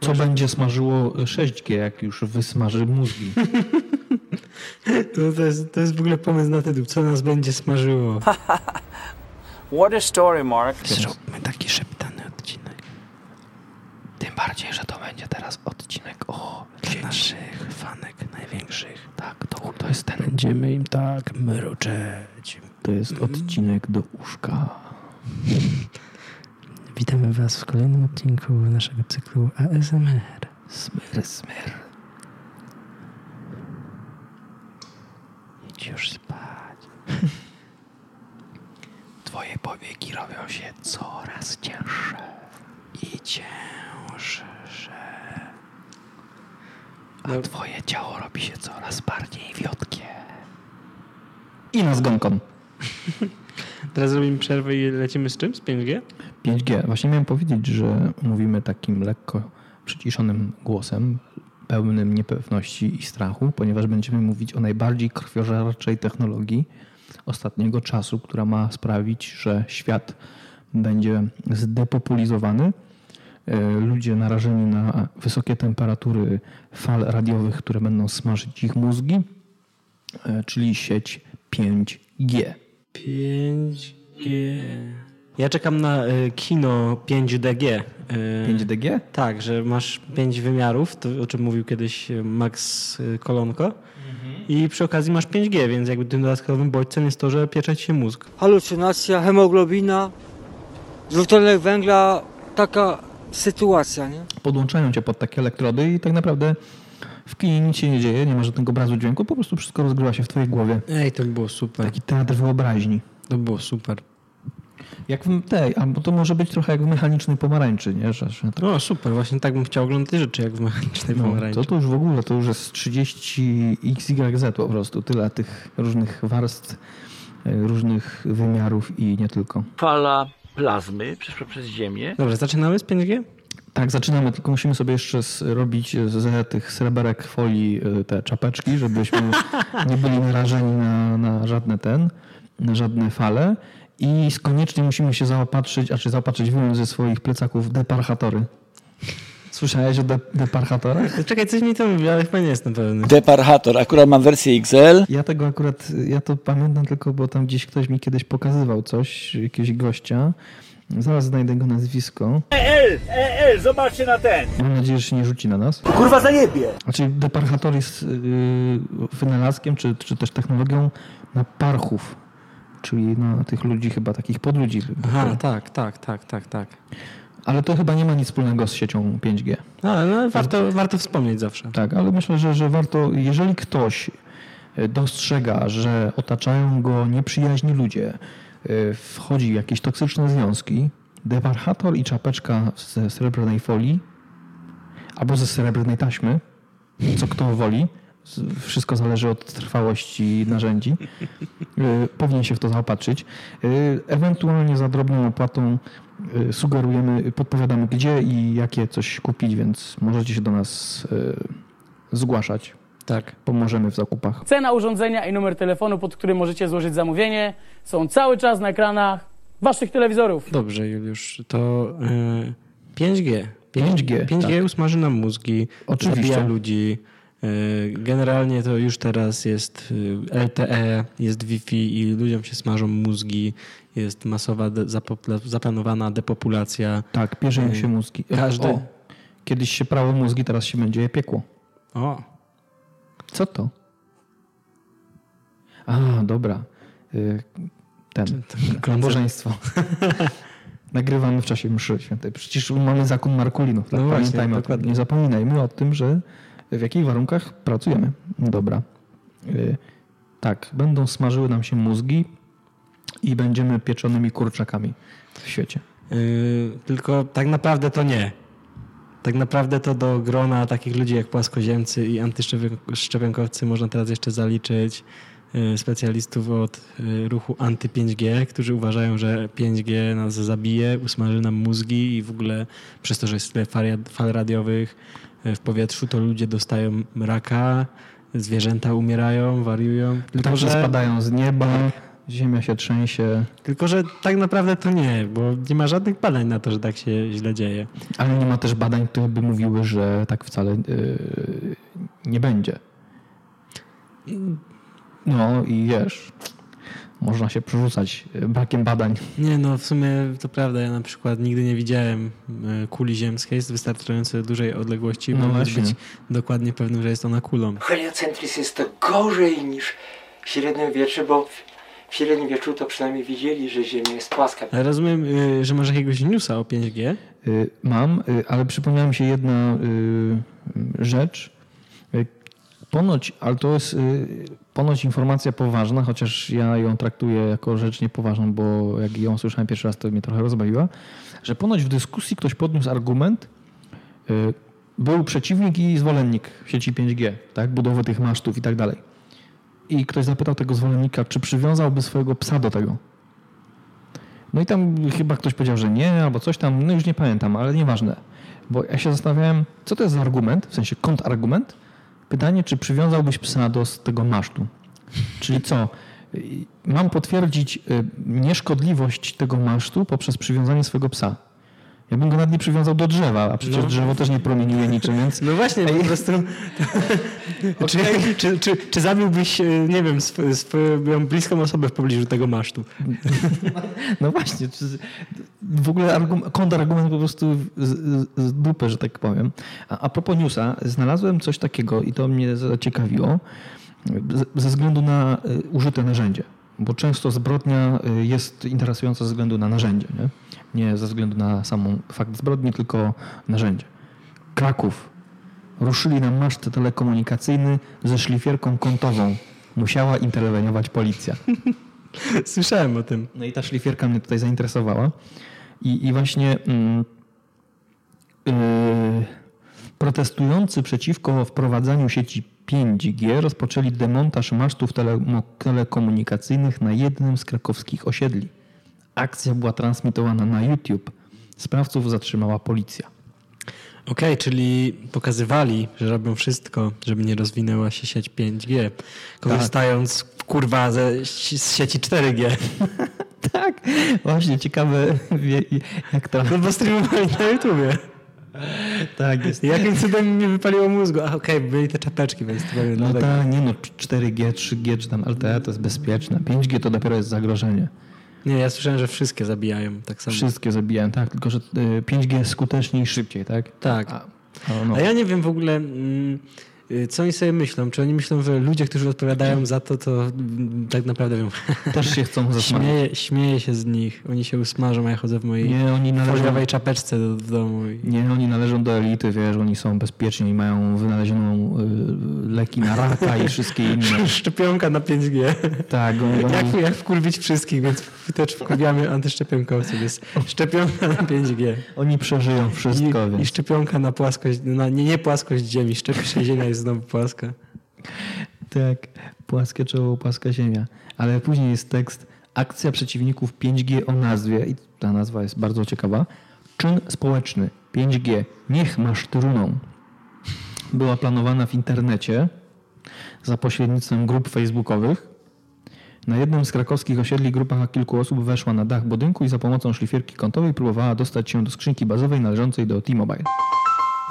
Co będzie smażyło 6G, jak już wysmaży mózgi? To, to, jest, to jest w ogóle pomysł na tytuł. Co nas będzie smażyło? What a story, Mark. Zróbmy taki szeptany odcinek. Tym bardziej, że to będzie teraz odcinek o Dla naszych fanek największych. Tak, to, to jest ten. Będziemy im tak mruczeć. To jest odcinek do uszka. Witamy Was w kolejnym odcinku naszego cyklu ASMR. Smyr, smyr. Idź już spać. Twoje powieki robią się coraz cięższe. I cięższe. A No. twoje ciało robi się coraz bardziej wiotkie. I na zgonką. Teraz robimy przerwę i lecimy z czym? Z 5G? 5G. Właśnie miałem powiedzieć, że mówimy takim lekko przyciszonym głosem, pełnym niepewności i strachu, ponieważ będziemy mówić o najbardziej krwiożerczej technologii ostatniego czasu, która ma sprawić, że świat będzie zdepopulizowany. E, Ludzie narażeni na wysokie temperatury fal radiowych, które będą smażyć ich mózgi, e, czyli sieć 5G. 5G. Ja czekam na y, kino 5DG. Y, 5DG? Tak, że masz pięć wymiarów, to o czym mówił kiedyś y, Max y, Kolonko. I przy okazji masz 5G, więc jakby tym dodatkowym bodźcem jest to, że piecze ci się mózg. halucynacja, hemoglobina, dwutlenek węgla, taka sytuacja, nie? podłączają cię pod takie elektrody i tak naprawdę w kinie nic się nie dzieje, nie ma żadnego obrazu dźwięku, po prostu wszystko rozgrywa się w twojej głowie. Ej, to było super. Taki teatr wyobraźni. To było super. Jak w tej, albo to może być trochę jak w mechanicznej pomarańczy, nie? Że, że tak, No super, właśnie tak bym chciał oglądać te rzeczy jak w mechanicznej no, pomarańczy. to, to już w ogóle, to już jest 30 XYZ po prostu, tyle tych różnych warstw, e, różnych wymiarów i nie tylko. fala plazmy przeszła przez Ziemię. Dobrze, zaczynamy z 5G? Tak, zaczynamy, tylko musimy sobie jeszcze zrobić z tych sreberek folii y, te czapeczki, żebyśmy nie byli narażeni na, na żadne ten, na żadne fale. I koniecznie musimy się zaopatrzyć, a czy zaopatrzyć wyjąć ze swoich plecaków deparchatory. Słyszałeś o de, deparchatorach? Czekaj, coś mi to mówi, ale chyba nie jestem pewny. Deparchator, akurat mam wersję XL. Ja tego akurat, ja to pamiętam tylko, bo tam gdzieś ktoś mi kiedyś pokazywał coś, jakiegoś gościa. Zaraz znajdę go nazwisko. EL, EL, zobaczcie na ten. Mam nadzieję, że się nie rzuci na nas. Kurwa zajebie. Znaczy deparchator jest yy, wynalazkiem, czy, czy też technologią na parchów, czyli na tych ludzi chyba, takich podludzi. Aha, tak, tak, tak, tak, tak. Ale to chyba nie ma nic wspólnego z siecią 5G. No, ale no, warto, warto wspomnieć zawsze. Tak, ale myślę, że, że warto, jeżeli ktoś e, dostrzega, że otaczają go nieprzyjaźni ludzie, e, wchodzi w jakieś toksyczne związki, deparchator i czapeczka ze srebrnej folii albo ze srebrnej taśmy, co kto woli, wszystko zależy od trwałości narzędzi, e, powinien się w to zaopatrzyć. E, Ewentualnie za drobną opłatą e, sugerujemy, podpowiadamy gdzie i jakie coś kupić, więc możecie się do nas zgłaszać. Tak. Pomożemy w zakupach. Cena urządzenia i numer telefonu, pod którym możecie złożyć zamówienie, są cały czas na ekranach waszych telewizorów. Dobrze, Juliusz, to y, 5G. 5G, 5G tak. usmaży nam mózgi, Oczywiście. zabija ludzi. Y, Generalnie to już teraz jest LTE, jest Wi-Fi i ludziom się smażą mózgi, jest masowa de- zaplanowana depopulacja. Tak, pierzeją się mózgi. E, Każdy- O, kiedyś się prało mózgi, teraz się będzie je piekło. O, Co to? A, dobra. Ten, nabożeństwo. Nagrywamy w czasie mszy świętej. Przecież mamy zakon Markulinów. Tak? No właśnie, Pamiętajmy dokładnie. Nie zapominajmy o tym, że w jakich warunkach pracujemy. Dobra. Y, Tak, będą smażyły nam się mózgi i będziemy pieczonymi kurczakami w świecie. y, tylko tak naprawdę to nie. Tak naprawdę to do grona takich ludzi jak płaskoziemcy i antyszczepionkowcy można teraz jeszcze zaliczyć y, specjalistów od y, ruchu anty-5G, którzy uważają, że 5G nas zabije, usmaży nam mózgi i w ogóle przez to, że jest tyle fal, radiowych w powietrzu, to ludzie dostają raka, zwierzęta umierają, wariują. Tylko, że spadają z nieba, Ziemia się trzęsie, Tylko, że tak naprawdę to nie, bo nie ma żadnych badań na to, że tak się źle dzieje. ale nie ma też badań, które by mówiły, że tak wcale yy, nie będzie. No i wiesz, można się przerzucać yy, brakiem badań. Nie, no w sumie to prawda. Ja na przykład nigdy nie widziałem e, kuli ziemskiej z wystarczająco dużej odległości, by No właśnie. być dokładnie pewnym, że jest ona kulą. Heliocentryzm jest to gorzej niż w średniowieczu, bo w- w średniowieczu to przynajmniej widzieli, że Ziemia jest płaska. Ale rozumiem, y, że masz jakiegoś newsa o 5G. Y, Mam, ale przypomniała mi się jedna rzecz. Ponoć, ale to jest ponoć informacja poważna, chociaż ja ją traktuję jako rzecz niepoważną, bo jak ją słyszałem pierwszy raz, to mnie trochę rozbawiła, że ponoć w dyskusji ktoś podniósł argument, y, był przeciwnik i zwolennik sieci 5G, tak, budowy tych masztów i tak dalej. I ktoś zapytał tego zwolennika, czy przywiązałby swojego psa do tego. No i tam chyba ktoś powiedział, że nie, albo coś tam, no już nie pamiętam, ale nieważne. Bo ja się zastanawiałem, co to jest za argument, w sensie kontrargument. Pytanie, czy przywiązałbyś psa do tego masztu? Czyli co? Mam potwierdzić y, nieszkodliwość tego masztu poprzez przywiązanie swojego psa. Ja bym go nawet nie przywiązał do drzewa, a przecież No. drzewo też nie promieniuje niczym, więc No właśnie, po prostu. czy, czy, czy, czy zabiłbyś, y, nie wiem, sw- swoją bliską osobę w pobliżu tego masztu? No właśnie, w ogóle argument, kontrargument po prostu z, z, dupy, że tak powiem. A, a propos newsa, znalazłem coś takiego i to mnie zaciekawiło z- ze względu na y, użyte narzędzie. Bo często zbrodnia y, jest interesująca ze względu na narzędzie. Nie, nie ze względu na samą fakt zbrodni, tylko narzędzie. Kraków. Ruszyli na maszt telekomunikacyjny ze szlifierką kątową. Musiała interweniować policja. Słyszałem o tym. No i ta szlifierka mnie tutaj zainteresowała. I, i właśnie mm, yy, protestujący przeciwko wprowadzaniu sieci 5G rozpoczęli demontaż masztów telemo- telekomunikacyjnych na jednym z krakowskich osiedli. Akcja była transmitowana na YouTube. Sprawców zatrzymała policja. Okej, czyli pokazywali, że robią wszystko, żeby nie rozwinęła się sieć 5G, korzystając kurwa ze, z sieci 4G. Tak, właśnie ciekawe jak to... No bo streamowali na YouTubie. Tak, jest. Jakim cudem mi wypaliło mózgu? A okej, byli te czapeczki, więc to No dlatego. tak, nie no, 4G, 3G czy tam LTE to jest bezpieczne. 5G to dopiero jest zagrożenie. Nie, ja słyszałem, że wszystkie zabijają tak samo. Wszystkie zabijają, tak, tylko że y, 5G jest skuteczniej i szybciej, tak? Tak. A, no, no. A ja nie wiem w ogóle, mm, y, co oni sobie myślą. Czy oni myślą, że ludzie, którzy odpowiadają za to, to mm, tak naprawdę wiem. Też się chcą zasmażyć. Śmieję, śmieję się z nich. Oni się usmażą, a ja chodzę w mojej Nie, oni należą, czapeczce do, w domu. I... nie, oni należą do elity, wiesz, oni są bezpieczni i mają wynalezioną y, leki na raka i wszystkie inne. Szczepionka na 5G. Tak, oni, Jak, jak wkurwić wszystkich, więc też wkurwiamy antyszczepionkowców. Jest szczepionka na 5G. oni przeżyją wszystko, I, I więc szczepionka na płaskość, na, nie, nie płaskość Ziemi. Szczepi się Ziemia jest znowu płaska. tak, płaskie czoło, płaska ziemia. Ale później jest tekst Akcja przeciwników 5G o nazwie, i ta nazwa jest bardzo ciekawa, czyn społeczny 5G, niech masz truną. Była planowana w internecie za pośrednictwem grup facebookowych. Na jednym z krakowskich osiedli grupa kilku osób weszła na dach budynku i za pomocą szlifierki kątowej próbowała dostać się do skrzynki bazowej należącej do T-Mobile.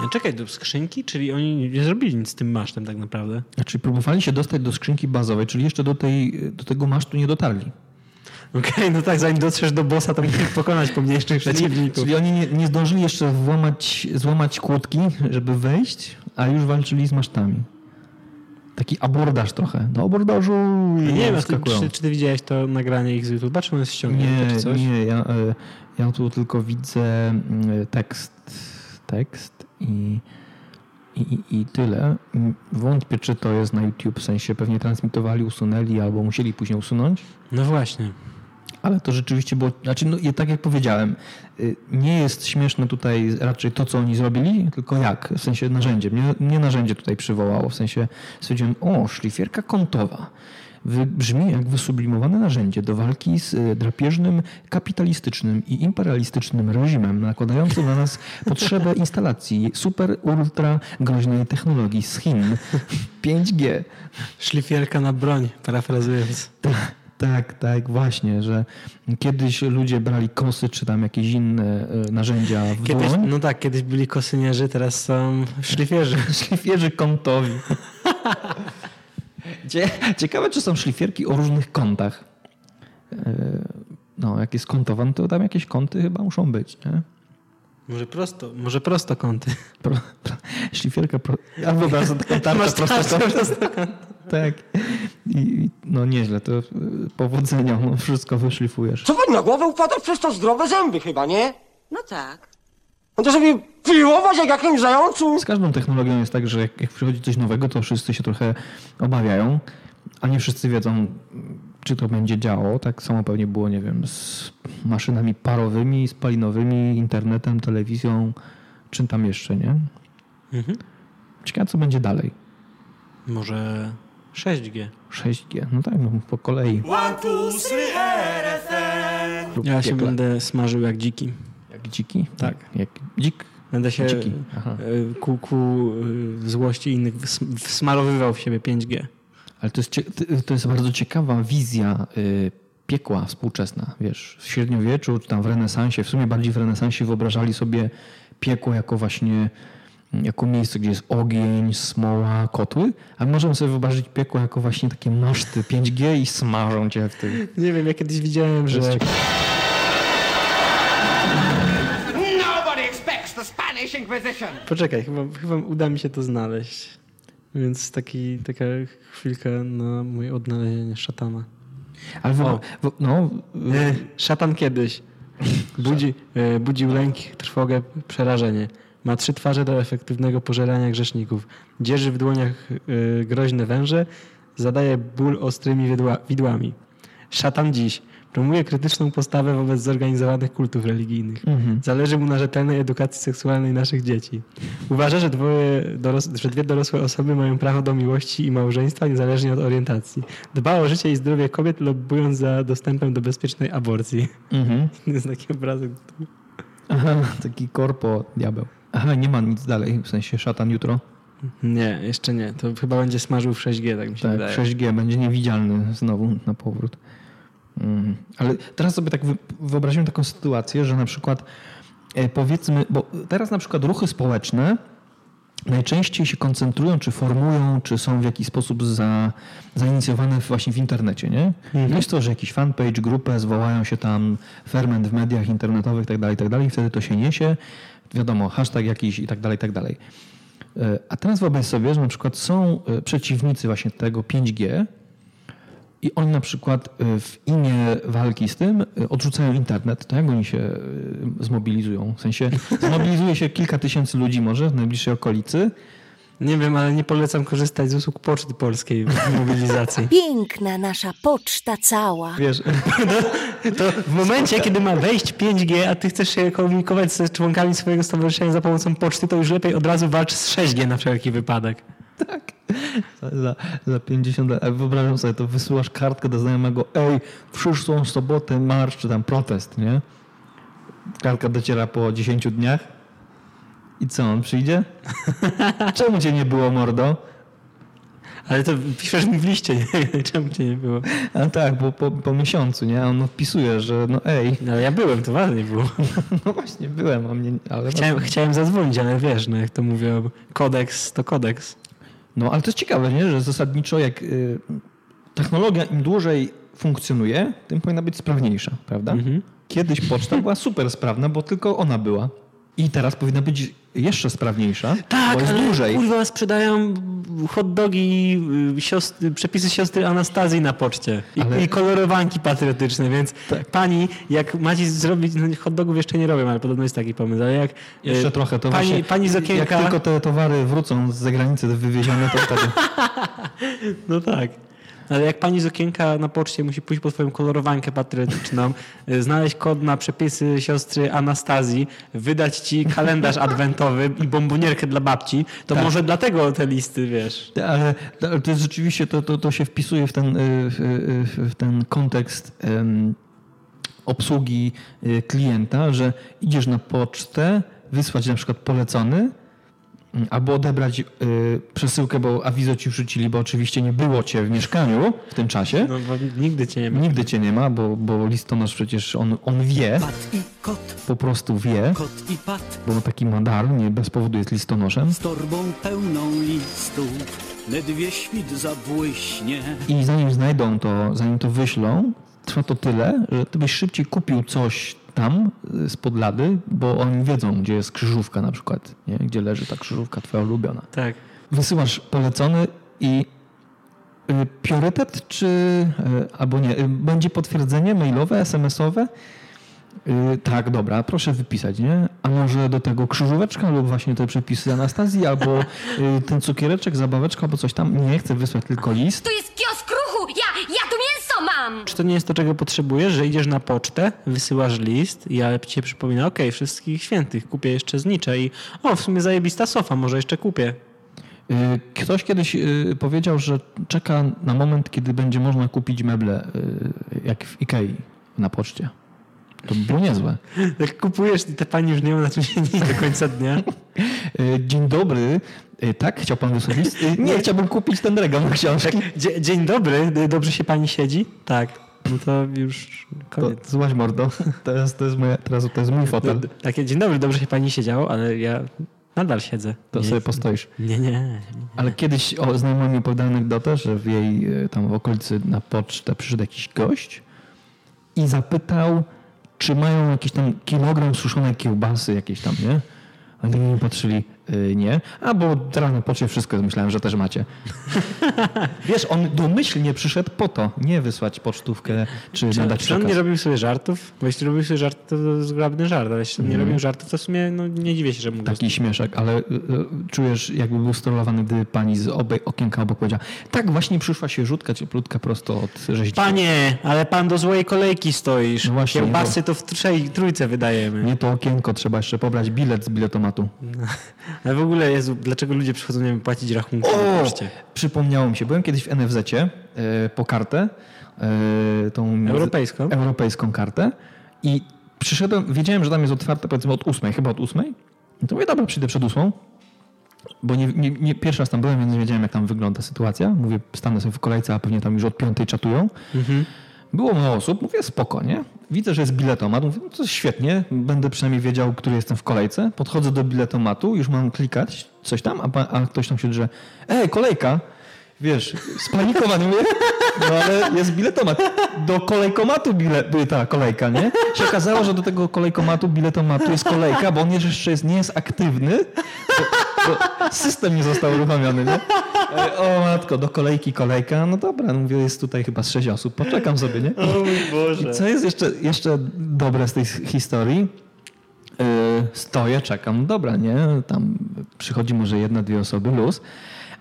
Czekaj, do skrzynki? Czyli oni nie zrobili nic z tym masztem tak naprawdę. Znaczy próbowali się dostać do skrzynki bazowej, czyli jeszcze do, tej, do tego masztu nie dotarli. Okej, no tak, zanim dotrzesz do bossa, to musisz pokonać pomniejszych przeciwników. Czyli oni nie, nie zdążyli jeszcze włamać, złamać kłódki, żeby wejść, a już walczyli z masztami. Taki abordaż trochę. Do abordażu i Nie wiem, czy, czy ty widziałeś to nagranie ich z YouTube? Czy ono jest ściągnięte Nie, czy coś? nie, ja, e, ja tu tylko widzę mm, tekst, tekst i, i, i- tyle. Wątpię, czy to jest na YouTube, w sensie pewnie transmitowali, usunęli albo musieli później usunąć. No właśnie. Ale to rzeczywiście było, znaczy no, tak jak powiedziałem, y, nie jest śmieszne tutaj raczej to, co oni zrobili, tylko jak, w sensie narzędzie. Mnie, mnie narzędzie tutaj przywołało, w sensie stwierdziłem, o, szlifierka kątowa. Brzmi jak wysublimowane narzędzie do walki z y, drapieżnym, kapitalistycznym i imperialistycznym reżimem, nakładającym na nas potrzebę instalacji super, ultra groźnej technologii z Chin 5G. Szlifierka na broń, parafrazując. Tak, tak, właśnie, że kiedyś ludzie brali kosy czy tam jakieś inne e, narzędzia w Kiedyś, dłoń. no tak, kiedyś byli kosynierzy, teraz są szlifierzy. Szlifierzy kątowi. Cie- Ciekawe, czy są szlifierki o różnych kątach. E, No, jak jest kątowan, to tam jakieś kąty chyba muszą być, nie? Może prosto, może prostokąty. Pro, pro, szlifierka pro, ja wyobrażam sobie taką tarczę Masz tarczę prostokątną. Tak. I, no nieźle, to powodzenia, no, wszystko wyszlifujesz. Co pani na głowę upada? Przecież to zdrowe zęby chyba, nie? No tak. No to sobie piłować jak jakimś zającu. Z każdą technologią jest tak, że jak, jak przychodzi coś nowego, to wszyscy się trochę obawiają, a nie wszyscy wiedzą, czy to będzie działo. Tak samo pewnie było, nie wiem, z maszynami parowymi, spalinowymi, internetem, telewizją, czym tam jeszcze, nie? Ciekawe, co będzie dalej. Może 6G. 6G, no tak, no, po kolei. Lub Ja się będę smażył jak dziki. Jak dziki? Tak. Jak dzik? Będę się Dziki. E, ku, ku e, złości innych wsm- wsmarowywał w siebie 5G. Ale to jest, to jest bardzo ciekawa wizja y, piekła współczesna. Wiesz, w średniowieczu, czy tam w renesansie, w sumie bardziej w renesansie wyobrażali sobie piekło jako właśnie jako miejsce, gdzie jest ogień, smoła, kotły, a my możemy sobie wyobrazić piekło jako właśnie takie maszty 5G i smażą cię w tym. Nie wiem, ja kiedyś widziałem, że Poczekaj, chyba, chyba uda mi się to znaleźć. Więc taki, taka chwilka na moje odnalezienie szatana. Ale wyob- O. wo- no, E, szatan kiedyś budzi, e, budził lęk, trwogę, przerażenie. Ma trzy twarze do efektywnego pożerania grzeszników. Dzierży w dłoniach e, groźne węże, zadaje ból ostrymi widła, widłami. Szatan dziś promuje krytyczną postawę wobec zorganizowanych kultów religijnych. Zależy mu na rzetelnej edukacji seksualnej naszych dzieci. Uważa, że, doros- że dwie dorosłe osoby mają prawo do miłości i małżeństwa niezależnie od orientacji. Dba o życie i zdrowie kobiet, lobbując za dostępem do bezpiecznej aborcji. mhm. Jest taki obrazek. Aha, taki korpo diabeł. Aha, nie ma nic dalej, w sensie szatan jutro. Nie, jeszcze nie. To chyba będzie smażył w 6G, tak mi się Tak, wydaje. 6G będzie niewidzialny znowu na powrót. Mhm. Ale teraz sobie tak wy- wyobraziłem taką sytuację, że na przykład e, powiedzmy, bo teraz na przykład ruchy społeczne najczęściej się koncentrują, czy formują, czy są w jakiś sposób za, zainicjowane właśnie w internecie, nie? Jest to, że jakiś fanpage, grupę, zwołają się tam ferment w mediach internetowych tak itd., itd. i wtedy to się niesie, wiadomo, hashtag jakiś i tak dalej, i tak dalej. E, A teraz wyobraź sobie, że na przykład są e, przeciwnicy właśnie tego 5G i oni na przykład e, w imię walki z tym e, odrzucają internet, to jak oni się e, zmobilizują? W sensie zmobilizuje się kilka tysięcy ludzi może w najbliższej okolicy, Nie wiem, ale nie polecam korzystać z usług Poczty Polskiej w mobilizacji. Piękna nasza poczta cała. wiesz, To w momencie, kiedy ma wejść 5G, a ty chcesz się komunikować ze członkami swojego stowarzyszenia za pomocą poczty, to już lepiej od razu walcz z 6G na wszelki wypadek. za, za 50 lat, wyobrażam sobie, to wysyłasz kartkę do znajomego, ej, w przyszłą sobotę marsz, czy tam protest, nie? Kartka dociera po 10 dniach i co, on przyjdzie? Czemu cię nie było, mordo? Ale to piszesz mi w liście, nie? czemu cię nie było? A tak, bo po, po miesiącu, nie? On odpisuje, że no ej, No ja byłem, to ważnie było. no właśnie byłem, a mnie, ale... Chciałem, chciałem zadzwonić, ale wiesz, no jak to mówią, kodeks to kodeks. No ale to jest ciekawe, nie? że zasadniczo jak y, technologia im dłużej funkcjonuje, tym powinna być sprawniejsza, prawda? Kiedyś poczta była super sprawna, bo tylko ona była. I teraz powinna być jeszcze sprawniejsza, bo jest dłużej. Tak, kurwa sprzedają hot dogi, y, siostry, przepisy siostry Anastazji na poczcie i, Ale- Tak. i kolorowanki patriotyczne, więc pani, jak macie zrobić, no hot dogów jeszcze nie robią, ale podobno jest taki pomysł, ale jak Jeszcze y, trochę. To pani, właśnie, pani z okienka, Jak tylko te towary wrócą z zagranicy wywiezione, to wtedy... no tak. Ale jak pani z okienka na poczcie musi pójść po swoją kolorowankę patriotyczną, y, znaleźć kod na przepisy siostry Anastazji, wydać ci kalendarz adwentowy i bombonierkę dla babci, to Tak. może dlatego te listy, wiesz. Ale, ale to jest rzeczywiście, to, to, to się wpisuje w ten, y, w, y, w ten kontekst obsługi klienta, że idziesz na pocztę, wysłać na przykład polecony, albo odebrać y, przesyłkę, bo awizo ci wrzucili, bo oczywiście nie było cię w mieszkaniu w tym czasie. No bo nigdy cię nie ma. Nigdy cię nie ma, bo, bo listonosz przecież on, on wie, Pat i kot, po prostu wie, kot i pat, bo taki madar nie bez powodu jest listonoszem. z torbą pełną listów, ledwie świt zabłyśnie. I zanim znajdą to, zanim to wyślą, trwa to tyle, że ty byś szybciej kupił coś tam y, spod lady, bo oni wiedzą, gdzie jest krzyżówka na przykład, nie? gdzie leży ta krzyżówka twoja ulubiona. Tak. Wysyłasz polecony i y, priorytet, czy y, albo nie, y, będzie potwierdzenie mailowe, SMS-owe? Y, tak, dobra, proszę wypisać, nie? A może do tego krzyżóweczka lub właśnie te przepisy Anastazji, albo y, ten cukiereczek, zabaweczka, albo coś tam. Nie, chcę wysłać tylko list. Tu jest kiosk mam! Czy to nie jest to, czego potrzebujesz, że idziesz na pocztę, wysyłasz list i ale ci przypomina, okej, wszystkich świętych, kupię jeszcze znicze i o, w sumie zajebista sofa, może jeszcze kupię. Y, Ktoś kiedyś y, powiedział, że czeka na moment, kiedy będzie można kupić meble, y, jak w Ikei na poczcie. To by było niezłe. Jak kupujesz i te pani już nie ma na czym siedzieć do końca dnia. Dzień dobry. Y, Tak, chciał pan list? Y, Nie, chciałbym kupić ten regał książki. Dzie- dzień dobry, d- dobrze się pani siedzi? Tak. No to już To, koniec. złaś mordo. To jest, to jest, moja, teraz to jest mój fotel. Takie, dzień dobry, dobrze się pani siedziało, ale ja nadal siedzę. To Nie- sobie postoisz. Nie, nie. Ale kiedyś o, znajoma mi opowiadała anegdotę, że w jej y, tam w okolicy na pocztę przyszedł jakiś gość i zapytał, czy mają jakiś tam kilogram suszonej kiełbasy jakieś tam, nie? Oni patrzyli, y, nie. A bo teraz na poczcie wszystko myślałem, że też macie. Wiesz, on domyślnie przyszedł po to, nie wysłać pocztówkę, czy, Czy, nadać czy on nie robił sobie żartów? Bo jeśli robił sobie żart, to zgrabny żart, ale jeśli on nie Mhm. robił żartów, to w sumie no, nie dziwię się, że mógł Taki śmieszek, ale y, y, czujesz, jakby był sterowany, gdy pani z obej okienka obok powiedziała, tak, właśnie przyszła świeżutka, cieplutka prosto od rzeźnika. Panie, ale pan do złej kolejki stoisz. No właśnie, Kiełbasy to w trzej, trójce wydajemy. Nie to okienko, trzeba jeszcze pobrać bilet z biletomatu. Ale w ogóle, Jezu, dlaczego ludzie przychodzą, nie wiem, płacić rachunki O! Przypomniało mi się, byłem kiedyś w NFZ-cie e, po kartę, e, tą Europejską? europejską kartę i przyszedłem, wiedziałem, że tam jest otwarte powiedzmy od ósmej, chyba od ósmej. I to mówię, dobra, przyjdę przed ósmą, bo nie, nie, nie, pierwszy raz tam byłem, więc nie wiedziałem, jak tam wygląda sytuacja. Mówię, stanę sobie w kolejce, a pewnie tam już od piątej czatują. Było mało osób, mówię spoko, nie? Widzę, że jest biletomat, mówię, no to świetnie, będę przynajmniej wiedział, który jestem w kolejce. Podchodzę do biletomatu, już mam klikać coś tam, a, a ktoś tam się drze, ej, kolejka! Wiesz, spanikowany mówię, no ale jest biletomat. Do kolejkomatu bilet, y, ta kolejka, nie? Się okazało, że do tego kolejkomatu, biletomatu jest kolejka, bo on jeszcze jest, nie jest aktywny, bo, bo system nie został uruchomiony, nie? O matko, do kolejki kolejka, no dobra, mówię, jest tutaj chyba z sześć osób, poczekam sobie, nie? O mój Boże. I co jest jeszcze, jeszcze dobre z tej historii? Yy, stoję, czekam, dobra, nie? Tam przychodzi może jedna, dwie osoby, luz,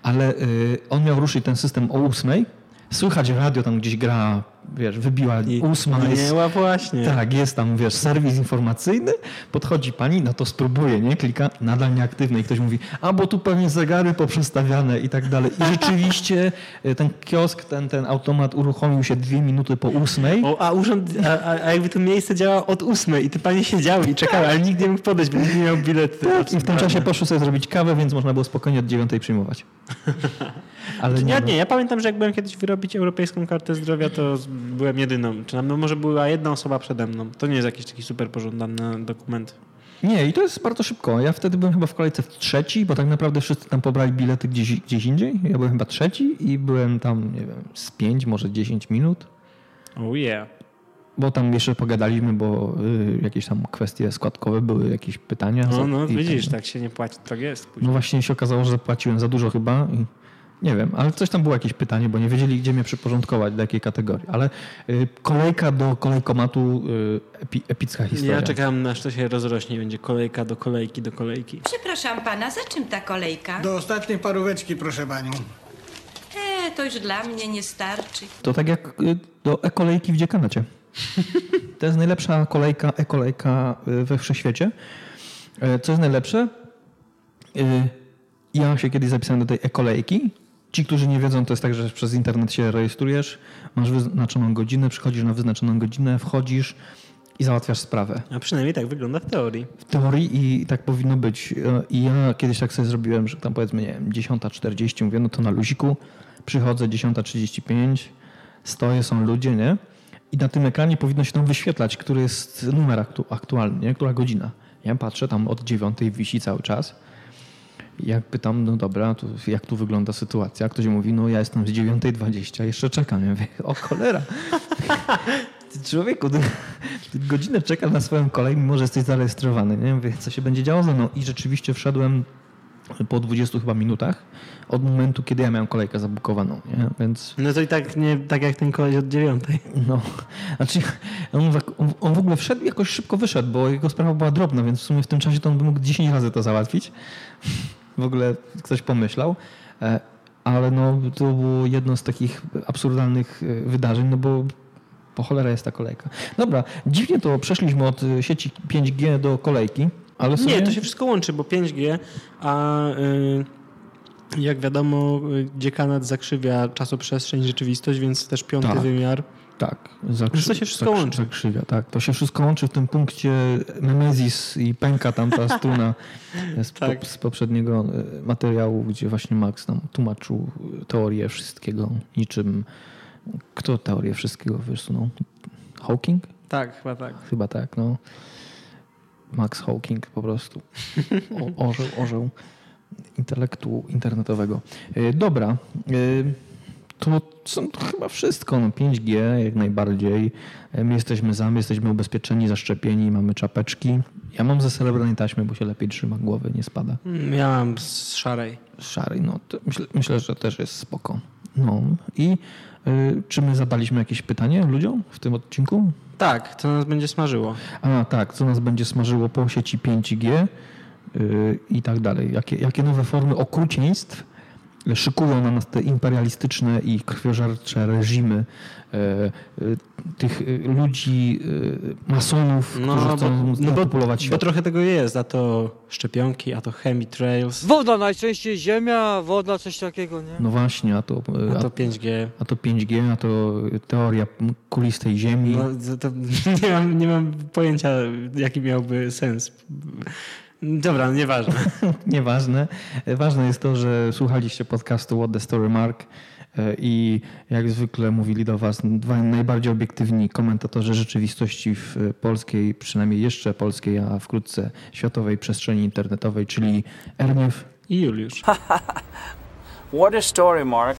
ale yy, on miał ruszyć ten system o ósmej. Słychać radio tam gdzieś gra, wiesz, wybiła I ósma. jest- minęła właśnie. tak, jest tam, wiesz, serwis informacyjny, podchodzi pani, no to spróbuje, nie? Klika, nadal nieaktywny i ktoś mówi, a bo tu pewnie zegary poprzestawiane i tak dalej. I rzeczywiście y, ten kiosk, ten, ten automat uruchomił się dwie minuty po ósmej. O, a urząd, a, a, jakby to miejsce działa od ósmej i te panie siedziały i czekały, ale nikt nie mógł podejść, bo nikt nie miał biletu. Tak, i w tym czasie poszły sobie zrobić kawę, więc można było spokojnie od dziewiątej przyjmować. Ale Nie, no. nie, ja pamiętam, że jak byłem kiedyś wyrobić europejską kartę zdrowia, to z- byłem jedyną. Czy no, może była jedna osoba przede mną. To nie jest jakiś taki super pożądany dokument. Nie, i to jest bardzo szybko. Ja wtedy byłem chyba w kolejce w trzeci, bo tak naprawdę wszyscy tam pobrali bilety gdzieś, gdzieś indziej. Ja byłem chyba trzeci i byłem tam, nie wiem, z pięć, może 10 minut. Oh yeah. Bo tam jeszcze pogadaliśmy, bo y, jakieś tam kwestie składkowe były, jakieś pytania. No, no widzisz, ten- tak się nie płaci, tak jest. No Później. właśnie się okazało, że zapłaciłem za dużo chyba i nie wiem, ale coś tam było jakieś pytanie, bo nie wiedzieli, gdzie mnie przyporządkować, do jakiej kategorii. Ale y, kolejka do kolejkomatu, y, epi, epicka historia. Ja czekam, aż to się rozrośnie i będzie kolejka do kolejki do kolejki. Przepraszam pana, za czym ta kolejka? Do ostatniej paróweczki, proszę panią. E, to już dla mnie nie starczy. To tak jak y, do e-kolejki w dziekanacie. To jest najlepsza kolejka, e-kolejka we wszechświecie. Y, Co jest najlepsze? Ja się kiedyś zapisałem do tej e-kolejki. Ci, którzy nie wiedzą, to jest tak, że przez internet się rejestrujesz, masz wyznaczoną godzinę, przychodzisz na wyznaczoną godzinę, wchodzisz, i załatwiasz sprawę. A przynajmniej tak wygląda w teorii. W teorii i tak powinno być. E, I ja kiedyś tak sobie zrobiłem, że tam powiedzmy, nie wiem, 10.40, mówię, no to na luziku, przychodzę 10.35, stoję, są ludzie, nie? I na tym ekranie powinno się tam wyświetlać, który jest numer aktu aktualny, nie? która godzina. Ja patrzę, tam od 9 wisi cały czas. Jak pytam, no dobra, jak tu wygląda sytuacja? Ktoś mówi, no ja jestem z 9.20, jeszcze czekam. Ja mówię, o cholera. Człowieku, godzinę czekasz na swoją kolej, mimo że jesteś zarejestrowany. Nie mówię, co się będzie działo ze mną. I rzeczywiście wszedłem po 20 chyba minutach od momentu, kiedy ja miałem kolejkę zabukowaną. Nie? Więc No to i tak nie tak jak ten koleś od dziewiątej. no, znaczy on, on, on w ogóle wszedł i jakoś szybko wyszedł, bo jego sprawa była drobna, więc w sumie w tym czasie to on by mógł 10 razy to załatwić. W ogóle ktoś pomyślał. E, Ale no, to było jedno z takich absurdalnych e, wydarzeń, no bo po cholera jest ta kolejka. Dobra, dziwnie to przeszliśmy od e, sieci 5G do kolejki, ale sobie... Nie, to się wszystko łączy, bo 5G, a jak wiadomo, dziekanat zakrzywia czasoprzestrzeń, rzeczywistość, więc też piąty Tak. wymiar. Tak, to się wszystko łączy. Zakrzywia, tak. To się wszystko łączy w tym punkcie Nemezis i pęka tam ta struna z, Tak. po, z poprzedniego e, materiału, gdzie właśnie Max nam tłumaczył teorię wszystkiego, niczym... Kto teorię wszystkiego wysunął? Hawking? Tak, chyba tak. Chyba tak, no. Max Hawking po prostu. O, orzeł, orzeł intelektu internetowego. E, Dobra. To, są, to chyba wszystko. No, 5G jak najbardziej. My jesteśmy za, my jesteśmy ubezpieczeni, zaszczepieni, mamy czapeczki. Ja mam ze srebrnej taśmy, bo się lepiej trzyma głowy, nie spada. Mm, Ja mam z szarej. Szary, no to myślę, myślę, że też jest spoko. No i y, czy my zadaliśmy jakieś pytanie ludziom w tym odcinku? Tak, to nas będzie smażyło. A tak, co nas będzie smażyło po sieci 5G yy, i tak dalej. Jakie, jakie nowe formy okrucieństw szykują na nas te imperialistyczne i krwiożercze reżimy yy, yy, tych yy, ludzi, masonów, którzy chcą no bo, manipulować bo świat. trochę tego jest, a to szczepionki, a to chemitrails, Woda najczęściej ziemia, woda coś takiego, nie? No właśnie, a to, yy, a to 5G. a to 5G, a to teoria kulistej ziemi. No, to, to, nie, mam, nie mam pojęcia, jaki miałby sens. Dobra, nieważne. Nieważne. Ważne jest to, że słuchaliście podcastu What the Story Mark e, i jak zwykle mówili do Was dwaj najbardziej obiektywni komentatorzy rzeczywistości w polskiej, przynajmniej jeszcze polskiej, a wkrótce światowej przestrzeni internetowej, czyli Erniew I Juliusz. What a story, Mark.